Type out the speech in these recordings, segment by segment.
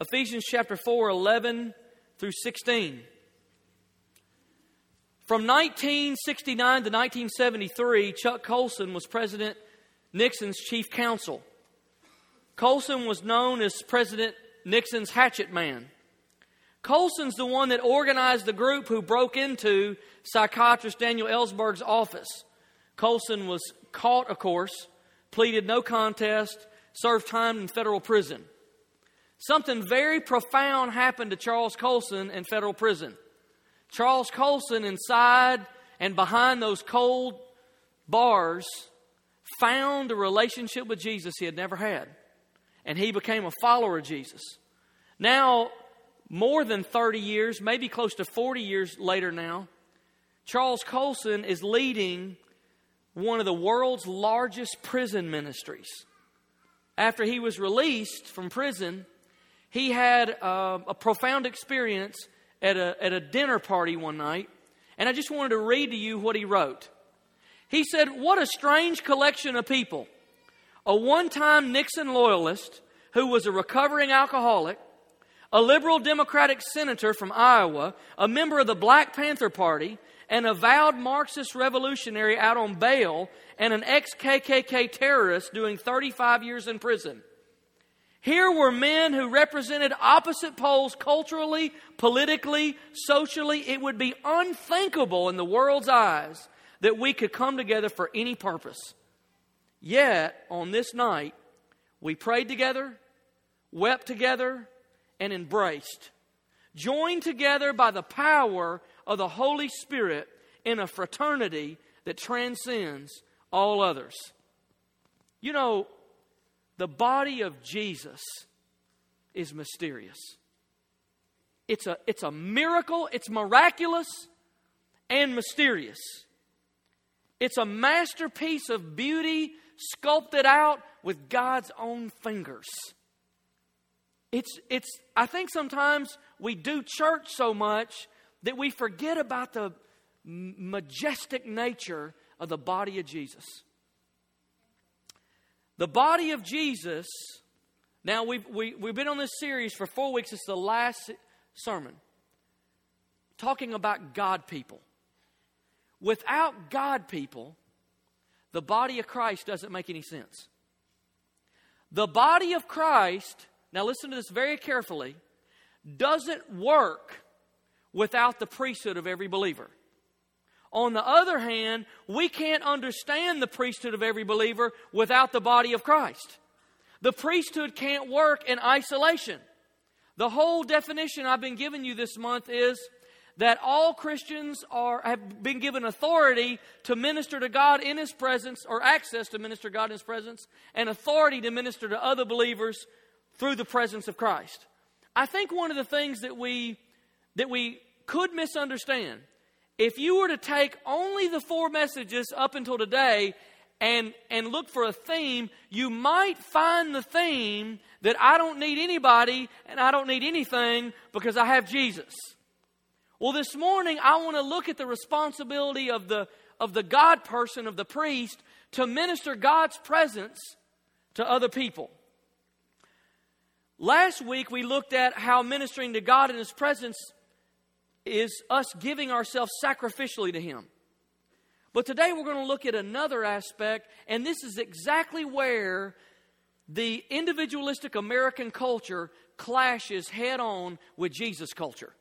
Ephesians chapter 4, 11 through 16. From 1969 to 1973, Chuck Colson was President Nixon's chief counsel. Colson was known as President Nixon's hatchet man. Colson's the one that organized the group who broke into psychiatrist Daniel Ellsberg's office. Colson was caught, of course, pleaded no contest, served time in federal prison. Something very profound happened to Charles Colson in federal prison. Charles Colson, inside and behind those cold bars, found a relationship with Jesus he had never had. And he became a follower of Jesus. Now, more than 30 years, maybe close to 40 years later now, Charles Colson is leading one of the world's largest prison ministries. After he was released from prison, he had uh, a profound experience at a, at a dinner party one night, and I just wanted to read to you what he wrote. He said, What a strange collection of people. A one time Nixon loyalist who was a recovering alcoholic, a liberal Democratic senator from Iowa, a member of the Black Panther Party, an avowed Marxist revolutionary out on bail, and an ex KKK terrorist doing 35 years in prison. Here were men who represented opposite poles culturally, politically, socially. It would be unthinkable in the world's eyes that we could come together for any purpose. Yet, on this night, we prayed together, wept together, and embraced, joined together by the power of the Holy Spirit in a fraternity that transcends all others. You know, the body of Jesus is mysterious. It's a, it's a miracle, it's miraculous and mysterious. It's a masterpiece of beauty sculpted out with God's own fingers. It's, it's, I think sometimes we do church so much that we forget about the majestic nature of the body of Jesus. The body of Jesus, now we've, we, have we have been on this series for four weeks. It's the last sermon. Talking about God people. Without God people, the body of Christ doesn't make any sense. The body of Christ, now listen to this very carefully, doesn't work without the priesthood of every believer. On the other hand, we can't understand the priesthood of every believer without the body of Christ. The priesthood can't work in isolation. The whole definition I've been giving you this month is that all Christians are, have been given authority to minister to God in His presence, or access to minister God in His presence, and authority to minister to other believers through the presence of Christ. I think one of the things that we that we could misunderstand, if you were to take only the four messages up until today and and look for a theme, you might find the theme that I don't need anybody and I don't need anything because I have Jesus. Well, this morning I want to look at the responsibility of the, of the God person, of the priest, to minister God's presence to other people. Last week we looked at how ministering to God in His presence is us giving ourselves sacrificially to Him. But today we're going to look at another aspect, and this is exactly where the individualistic American culture clashes head on with Jesus' culture.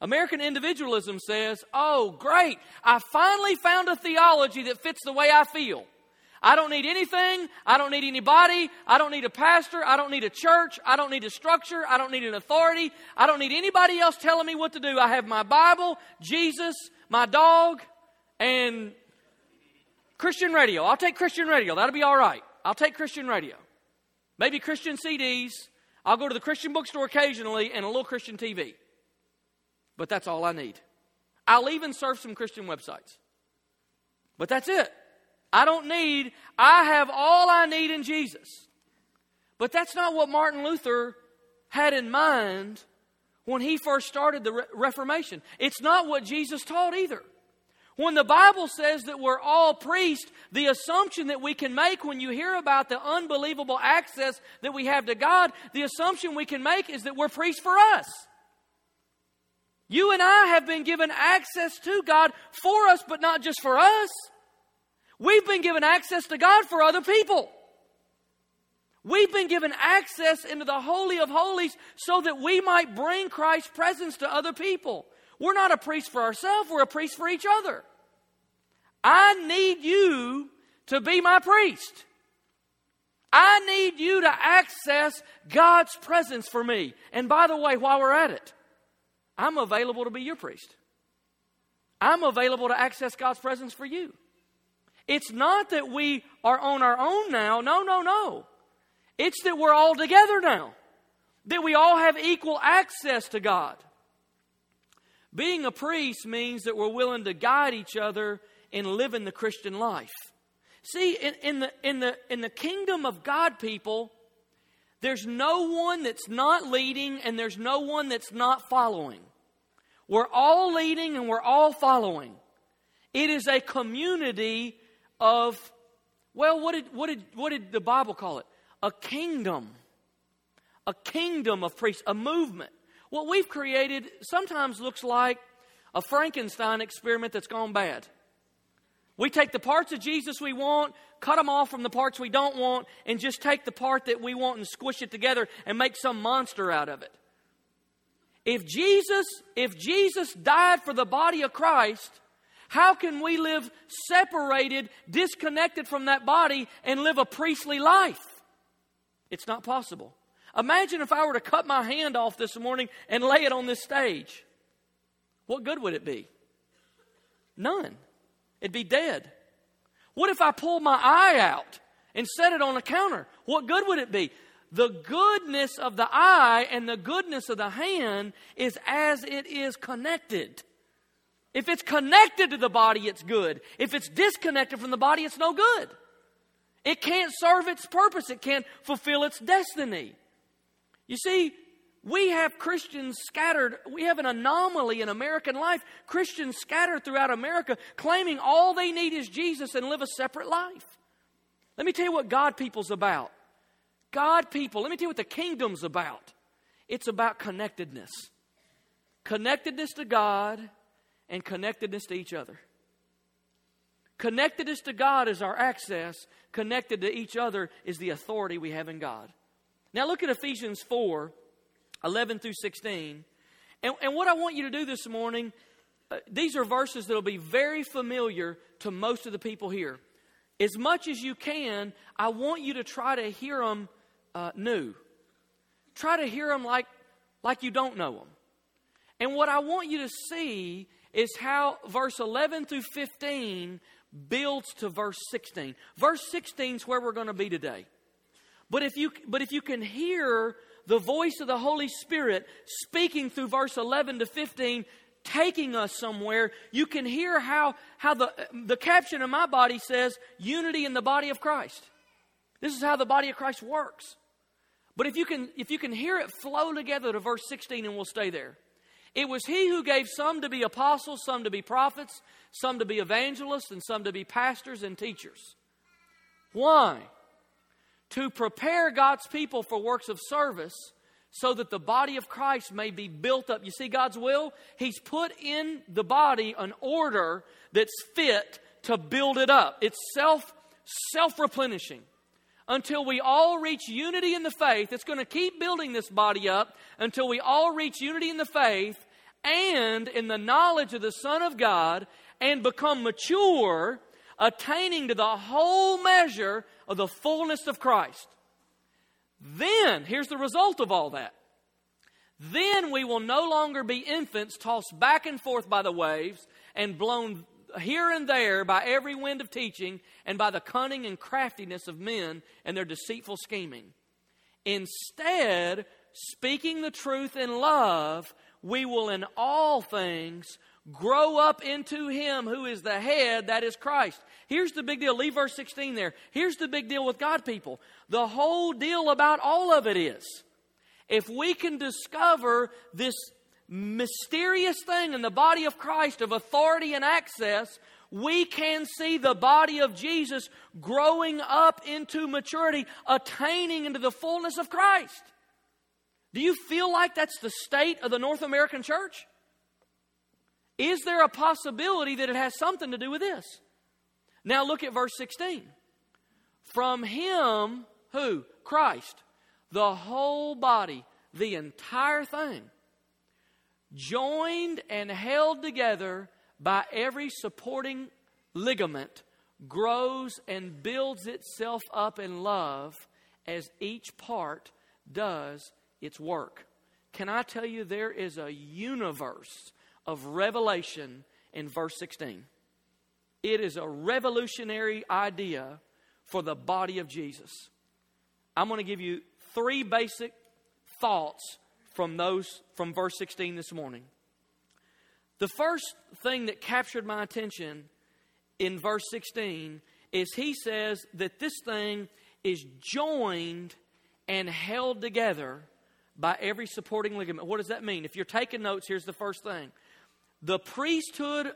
American individualism says, oh, great, I finally found a theology that fits the way I feel. I don't need anything. I don't need anybody. I don't need a pastor. I don't need a church. I don't need a structure. I don't need an authority. I don't need anybody else telling me what to do. I have my Bible, Jesus, my dog, and Christian radio. I'll take Christian radio. That'll be all right. I'll take Christian radio. Maybe Christian CDs. I'll go to the Christian bookstore occasionally and a little Christian TV but that's all I need. I'll even surf some Christian websites. But that's it. I don't need, I have all I need in Jesus. But that's not what Martin Luther had in mind when he first started the Re- Reformation. It's not what Jesus taught either. When the Bible says that we're all priests, the assumption that we can make when you hear about the unbelievable access that we have to God, the assumption we can make is that we're priests for us. You and I have been given access to God for us, but not just for us. We've been given access to God for other people. We've been given access into the Holy of Holies so that we might bring Christ's presence to other people. We're not a priest for ourselves, we're a priest for each other. I need you to be my priest. I need you to access God's presence for me. And by the way, while we're at it, I'm available to be your priest. I'm available to access God's presence for you. It's not that we are on our own now. No, no, no. It's that we're all together now. That we all have equal access to God. Being a priest means that we're willing to guide each other in living the Christian life. See, in, in, the, in, the, in the kingdom of God, people, there's no one that's not leading and there's no one that's not following. We're all leading and we're all following. It is a community of, well, what did, what did, what did the Bible call it? A kingdom. A kingdom of priests, a movement. What we've created sometimes looks like a Frankenstein experiment that's gone bad. We take the parts of Jesus we want, cut them off from the parts we don't want, and just take the part that we want and squish it together and make some monster out of it. If Jesus, if Jesus died for the body of Christ, how can we live separated, disconnected from that body, and live a priestly life? It's not possible. Imagine if I were to cut my hand off this morning and lay it on this stage. What good would it be? None. It'd be dead. What if I pulled my eye out and set it on a counter? What good would it be? The goodness of the eye and the goodness of the hand is as it is connected. If it's connected to the body, it's good. If it's disconnected from the body, it's no good. It can't serve its purpose, it can't fulfill its destiny. You see, we have Christians scattered. We have an anomaly in American life. Christians scattered throughout America claiming all they need is Jesus and live a separate life. Let me tell you what God people's about. God people, let me tell you what the kingdom's about. It's about connectedness. Connectedness to God and connectedness to each other. Connectedness to God is our access, connected to each other is the authority we have in God. Now look at Ephesians 4 11 through 16. And, and what I want you to do this morning, uh, these are verses that will be very familiar to most of the people here. As much as you can, I want you to try to hear them uh, new. Try to hear them like, like you don't know them. And what I want you to see is how verse 11 through 15 builds to verse 16. Verse 16 is where we're going to be today. But if you, but if you can hear the voice of the Holy Spirit speaking through verse 11 to 15, taking us somewhere, you can hear how, how the, the caption of my body says, unity in the body of Christ. This is how the body of Christ works. But if you can, if you can hear it flow together to verse 16, and we'll stay there. It was he who gave some to be apostles, some to be prophets, some to be evangelists, and some to be pastors and teachers. Why? To prepare God's people for works of service so that the body of Christ may be built up. You see God's will? He's put in the body an order that's fit to build it up. It's self self replenishing until we all reach unity in the faith. It's going to keep building this body up until we all reach unity in the faith and in the knowledge of the Son of God and become mature, attaining to the whole measure of the fullness of Christ. Then, here's the result of all that. Then we will no longer be infants tossed back and forth by the waves and blown here and there by every wind of teaching and by the cunning and craftiness of men and their deceitful scheming. Instead, speaking the truth in love, we will in all things grow up into Him who is the head, that is Christ. Here's the big deal. Leave verse 16 there. Here's the big deal with God people. The whole deal about all of it is if we can discover this mysterious thing in the body of Christ of authority and access, we can see the body of Jesus growing up into maturity, attaining into the fullness of Christ. Do you feel like that's the state of the North American church? Is there a possibility that it has something to do with this? Now look at verse 16. From him, who? Christ. The whole body, the entire thing, joined and held together by every supporting ligament, grows and builds itself up in love as each part does its work. Can I tell you, there is a universe of revelation in verse 16. It is a revolutionary idea for the body of Jesus. I'm going to give you three basic thoughts from those from verse 16 this morning. The first thing that captured my attention in verse 16 is he says that this thing is joined and held together by every supporting ligament. What does that mean? If you're taking notes, here's the first thing the priesthood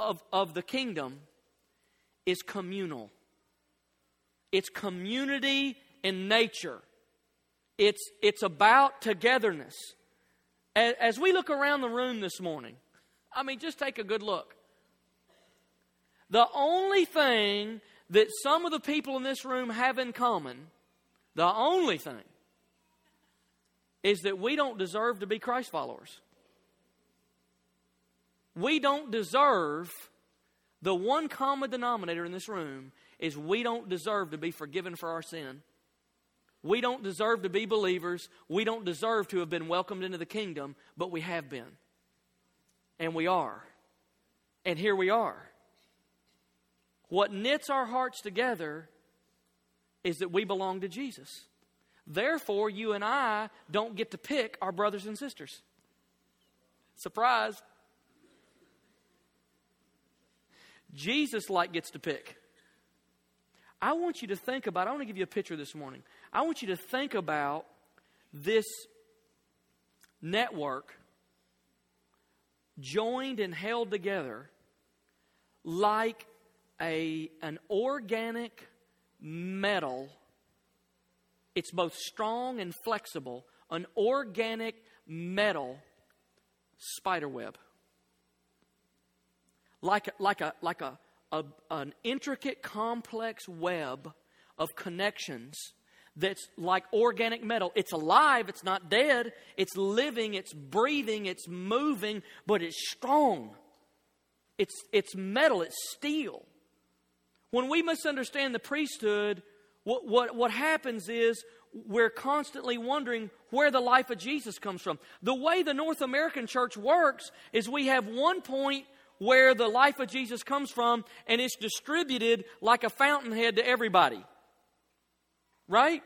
of, of the kingdom is communal, it's community in nature, it's, it's about togetherness. As, as we look around the room this morning, I mean, just take a good look. The only thing that some of the people in this room have in common, the only thing, is that we don't deserve to be Christ followers. We don't deserve, the one common denominator in this room is we don't deserve to be forgiven for our sin. We don't deserve to be believers. We don't deserve to have been welcomed into the kingdom, but we have been. And we are. And here we are. What knits our hearts together is that we belong to Jesus. Therefore, you and I don't get to pick our brothers and sisters. Surprise. Jesus like gets to pick. I want you to think about, I want to give you a picture this morning. I want you to think about this network joined and held together like a, an organic metal. It's both strong and flexible, an organic metal spider web. Like, like, a, like a, a, an intricate, complex web of connections that's like organic metal. It's alive, it's not dead, it's living, it's breathing, it's moving, but it's strong. It's, it's metal, it's steel. When we misunderstand the priesthood, what, what, what happens is we're constantly wondering where the life of Jesus comes from. The way the North American church works is we have one point where the life of Jesus comes from and it's distributed like a fountainhead to everybody right?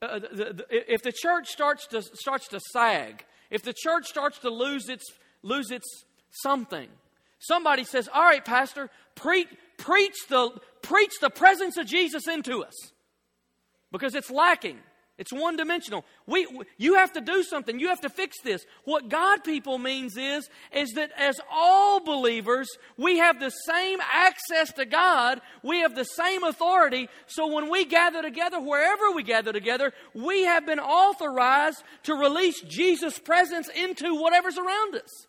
Uh, the, the, if the church starts to, starts to sag, if the church starts to lose its, lose its something, somebody says, All right, Pastor, preach, the, preach the presence of Jesus into us because it's lacking. It's one dimensional. We, you have to do something. You have to fix this. What God people means is, is that as all believers, we have the same access to God. We have the same authority. So when we gather together, wherever we gather together, we have been authorized to release Jesus' presence into whatever's around us.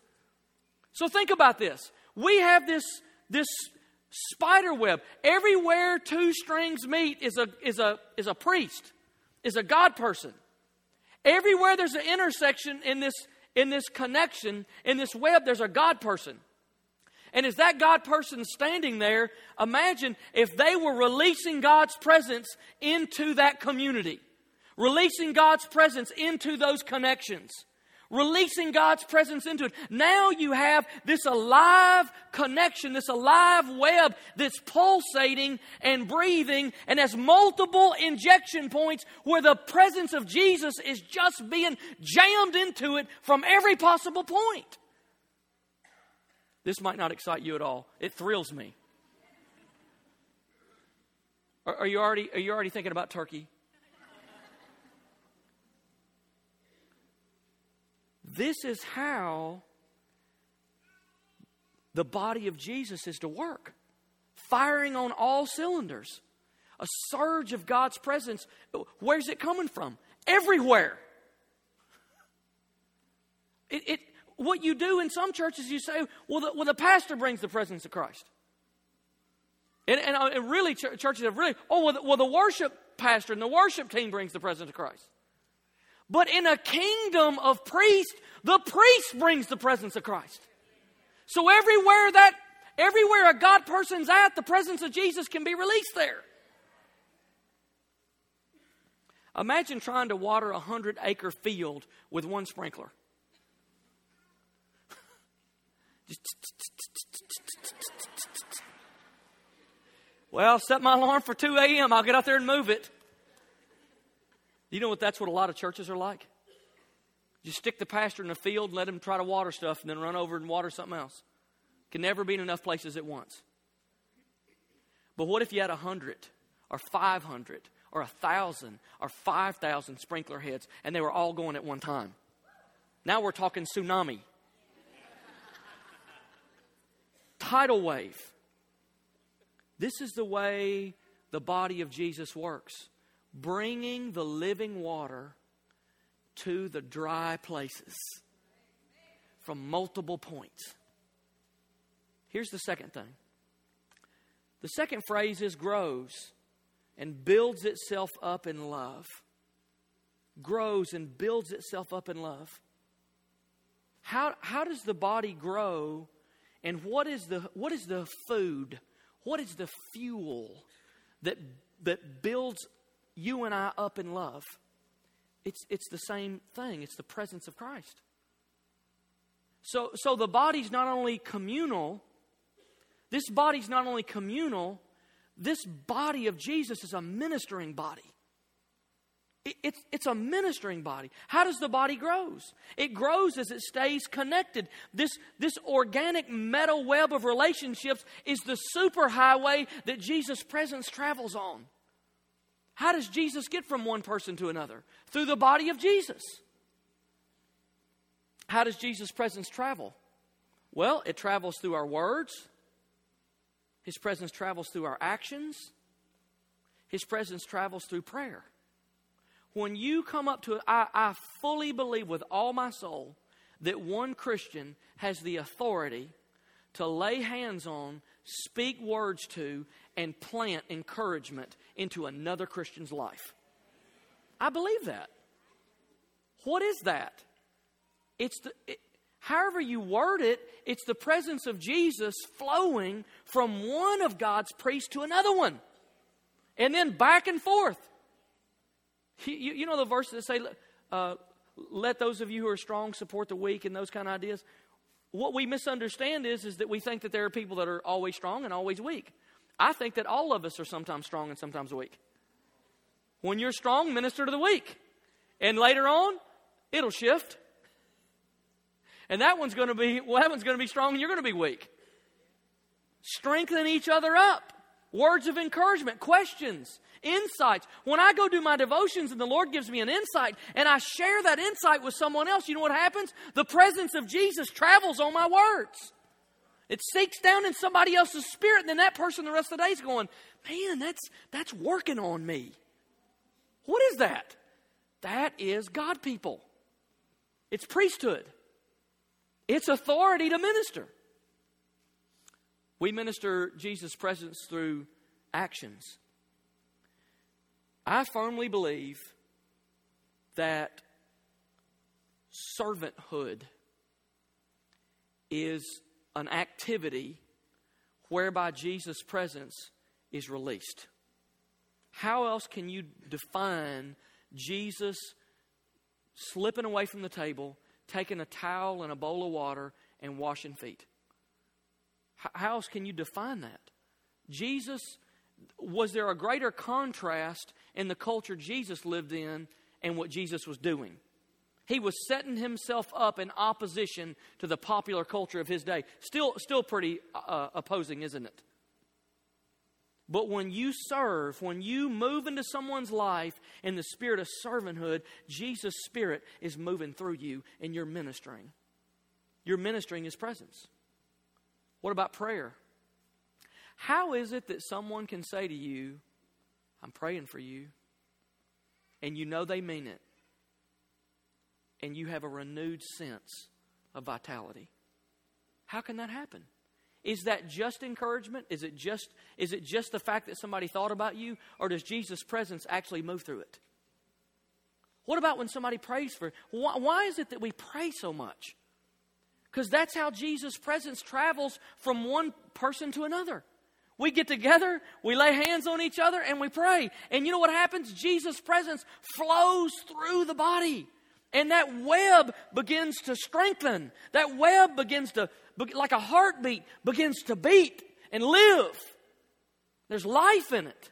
So think about this. We have this, this spider web. Everywhere two strings meet is a, is a, is a priest is a God person. Everywhere there's an intersection in this, in this connection, in this web, there's a God person. And as that God person standing there, imagine if they were releasing God's presence into that community, releasing God's presence into those connections releasing God's presence into it. Now you have this alive connection, this alive web that's pulsating and breathing and has multiple injection points where the presence of Jesus is just being jammed into it from every possible point. This might not excite you at all. It thrills me. Are, you already are you already thinking about turkey? This is how the body of Jesus is to work, firing on all cylinders. A surge of God's presence. Where's it coming from? Everywhere. It, it, what you do in some churches, you say, well, the, well, the pastor brings the presence of Christ. And, and, uh, and really, ch- churches have really, oh, well the, well, the worship pastor and the worship team brings the presence of Christ. But in a kingdom of priests, the priest brings the presence of Christ. So everywhere that, everywhere a God person's at, the presence of Jesus can be released there. Imagine trying to water a hundred acre field with one sprinkler. well, set my alarm for 2 a.m. I'll get out there and move it. You know what? That's what a lot of churches are like. Just stick the pastor in the field and let him try to water stuff and then run over and water something else. Can never be in enough places at once. But what if you had a hundred or five hundred or a thousand or five thousand sprinkler heads and they were all going at one time? Now we're talking tsunami. Tidal wave. This is the way the body of Jesus works bringing the living water to the dry places from multiple points. Here's the second thing the second phrase is grows and builds itself up in love. Grows and builds itself up in love. How, how does the body grow and what is the, what is the food? What is the fuel that, that builds you and I up in love? It's, it's the same thing. It's the presence of Christ. So, so the body's not only communal, this body's not only communal, this body of Jesus is a ministering body. it's, it's a ministering body. How does the body grows? It grows as it stays connected. This, this organic metal web of relationships is the superhighway that Jesus' presence travels on. How does Jesus get from one person to another? Through the body of Jesus. How does Jesus' presence travel? Well, it travels through our words, His presence travels through our actions, His presence travels through prayer. When you come up to it, I, I fully believe with all my soul that one Christian has the authority to lay hands on, speak words to, and plant encouragement into another Christian's life. I believe that. What is that? It's the, it, however you word it, it's the presence of Jesus flowing from one of God's priests to another one. And then back and forth. You, you know the verses that say, uh, let those of you who are strong support the weak and those kind of ideas? What we misunderstand is, is that we think that there are people that are always strong and always weak. I think that all of us are sometimes strong and sometimes weak. When you're strong, minister to the weak. And later on, it'll shift. And that one's going to be, well, that one's going to be strong and you're going to be weak. Strengthen each other up. Words of encouragement, questions, insights. When I go do my devotions and the Lord gives me an insight and I share that insight with someone else, you know what happens? The presence of Jesus travels on my words. It seeks down in somebody else's spirit, and then that person the rest of the day is going, Man, that's, that's working on me. What is that? That is God people. It's priesthood, it's authority to minister. We minister Jesus' presence through actions. I firmly believe that servanthood is an activity whereby Jesus' presence is released. How else can you define Jesus slipping away from the table, taking a towel and a bowl of water, and washing feet? How else can you define that? Jesus, was there a greater contrast in the culture Jesus lived in and what Jesus was doing? He was setting himself up in opposition to the popular culture of his day. Still, still pretty uh, opposing, isn't it? But when you serve, when you move into someone's life in the spirit of servanthood, Jesus' spirit is moving through you and you're ministering. You're ministering his presence. What about prayer? How is it that someone can say to you, I'm praying for you, and you know they mean it, and you have a renewed sense of vitality? How can that happen? Is that just encouragement? Is it just, is it just the fact that somebody thought about you? Or does Jesus' presence actually move through it? What about when somebody prays for why, why is it that we pray so much? Because that's how Jesus' presence travels from one person to another. We get together, we lay hands on each other, and we pray. And you know what happens? Jesus' presence flows through the body. And that web begins to strengthen. That web begins to like a heartbeat, begins to beat and live. There's life in it.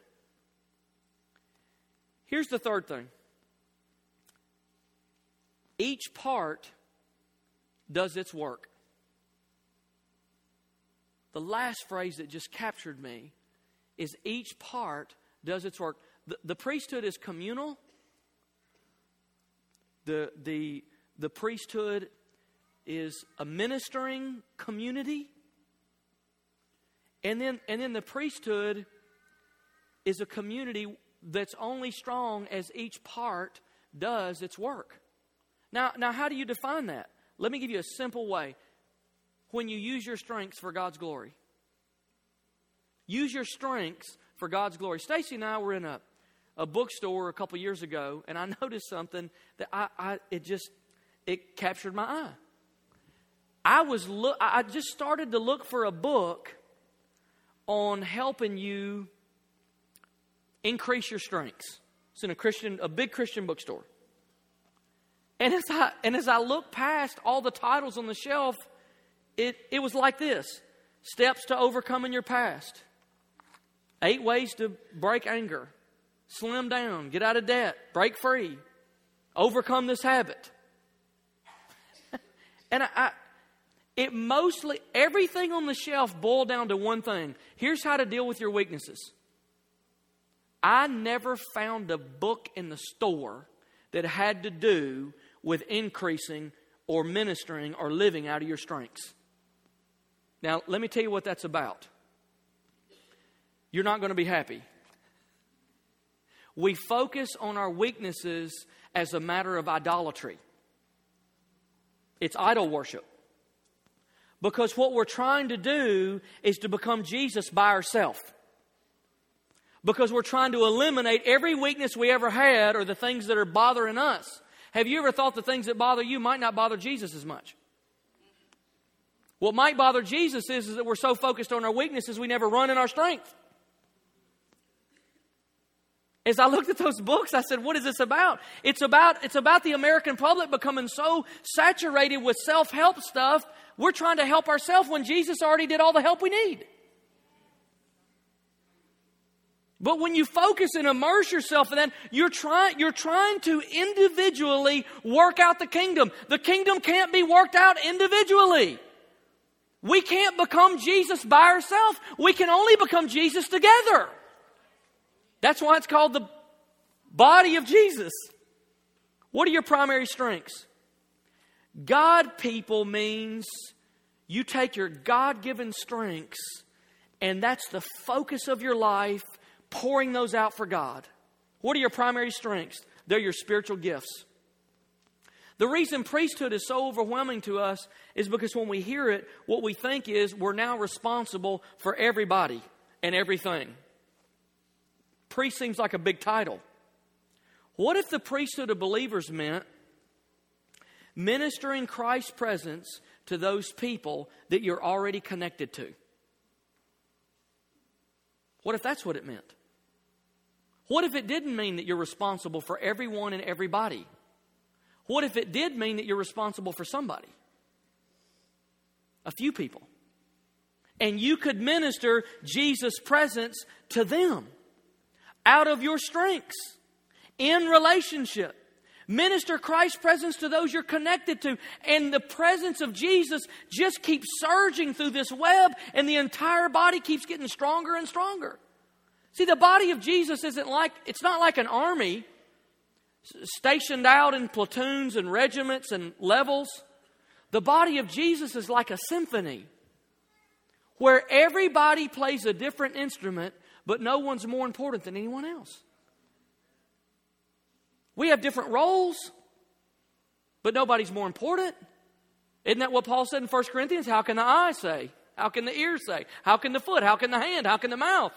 Here's the third thing each part does its work. The last phrase that just captured me is each part does its work. The, the priesthood is communal. The, the, the priesthood is a ministering community. And then, and then the priesthood is a community that's only strong as each part does its work. Now, now how do you define that? Let me give you a simple way. When you use your strengths for God's glory, use your strengths for God's glory. Stacy and I were in a, a bookstore a couple years ago, and I noticed something that I, I it just it captured my eye. I was look, I just started to look for a book on helping you increase your strengths. It's in a Christian, a big Christian bookstore. And as I and as I looked past all the titles on the shelf, it, it was like this Steps to overcoming your past. Eight ways to break anger. Slim down, get out of debt, break free, overcome this habit. and I, I it mostly, everything on the shelf boiled down to one thing. Here's how to deal with your weaknesses. I never found a book in the store that had to do with increasing or ministering or living out of your strengths. Now, let me tell you what that's about. You're not going to be happy. We focus on our weaknesses as a matter of idolatry, it's idol worship. Because what we're trying to do is to become Jesus by ourselves. Because we're trying to eliminate every weakness we ever had or the things that are bothering us. Have you ever thought the things that bother you might not bother Jesus as much? What might bother Jesus is, is that we're so focused on our weaknesses we never run in our strength. As I looked at those books, I said, what is this about? It's about, it's about the American public becoming so saturated with self-help stuff we're trying to help ourselves when Jesus already did all the help we need. But when you focus and immerse yourself in that, you're trying, you're trying to individually work out the kingdom. The kingdom can't be worked out individually. We can't become Jesus by ourselves. We can only become Jesus together. That's why it's called the body of Jesus. What are your primary strengths? God people means you take your God given strengths, and that's the focus of your life, pouring those out for God. What are your primary strengths? They're your spiritual gifts. The reason priesthood is so overwhelming to us is because when we hear it, what we think is we're now responsible for everybody and everything. Priest seems like a big title. What if the priesthood of believers meant ministering Christ's presence to those people that you're already connected to. What if that's what it meant? What if it didn't mean that you're responsible for everyone and everybody? What if it did mean that you're responsible for somebody? A few people. And you could minister Jesus' presence to them out of your strengths in relationship. Minister Christ's presence to those you're connected to. And the presence of Jesus just keeps surging through this web, and the entire body keeps getting stronger and stronger. See, the body of Jesus isn't like, it's not like an army stationed out in platoons and regiments and levels. The body of Jesus is like a symphony where everybody plays a different instrument, but no one's more important than anyone else. We have different roles, but nobody's more important. Isn't that what Paul said in 1 Corinthians? How can the eye say? How can the ear say? How can the foot? How can the hand? How can the mouth?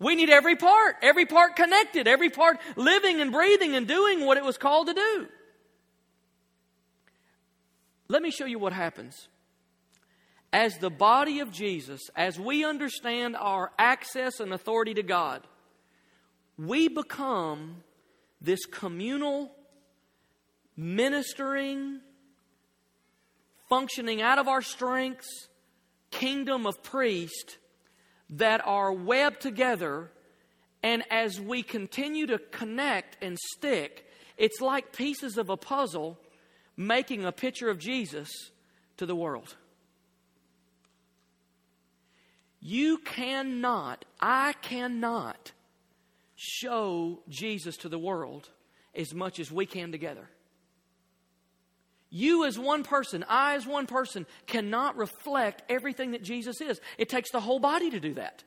We need every part, every part connected, every part living and breathing and doing what it was called to do. Let me show you what happens. As the body of Jesus, as we understand our access and authority to God, we become this communal, ministering, functioning out of our strengths, kingdom of priests that are webbed together. And as we continue to connect and stick, it's like pieces of a puzzle making a picture of Jesus to the world. You cannot, I cannot show Jesus to the world as much as we can together. You, as one person, I, as one person, cannot reflect everything that Jesus is. It takes the whole body to do that.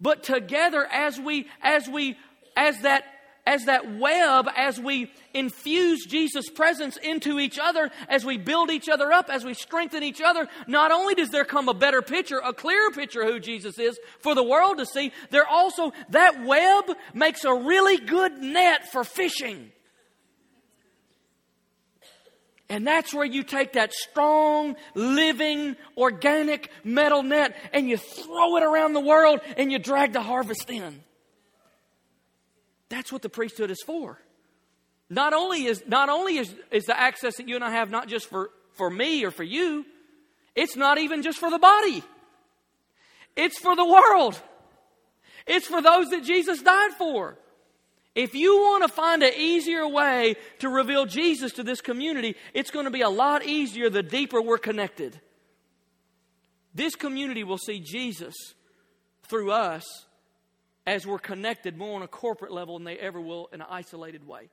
But together, as we, as we, as that as that web, as we infuse Jesus' presence into each other, as we build each other up, as we strengthen each other, not only does there come a better picture, a clearer picture of who Jesus is for the world to see, there also, that web makes a really good net for fishing. And that's where you take that strong, living, organic metal net and you throw it around the world and you drag the harvest in. That's what the priesthood is for. Not only is, not only is, is the access that you and I have not just for, for me or for you, it's not even just for the body. It's for the world. It's for those that Jesus died for. If you want to find an easier way to reveal Jesus to this community, it's going to be a lot easier the deeper we're connected. This community will see Jesus through us as we're connected more on a corporate level than they ever will in an isolated way.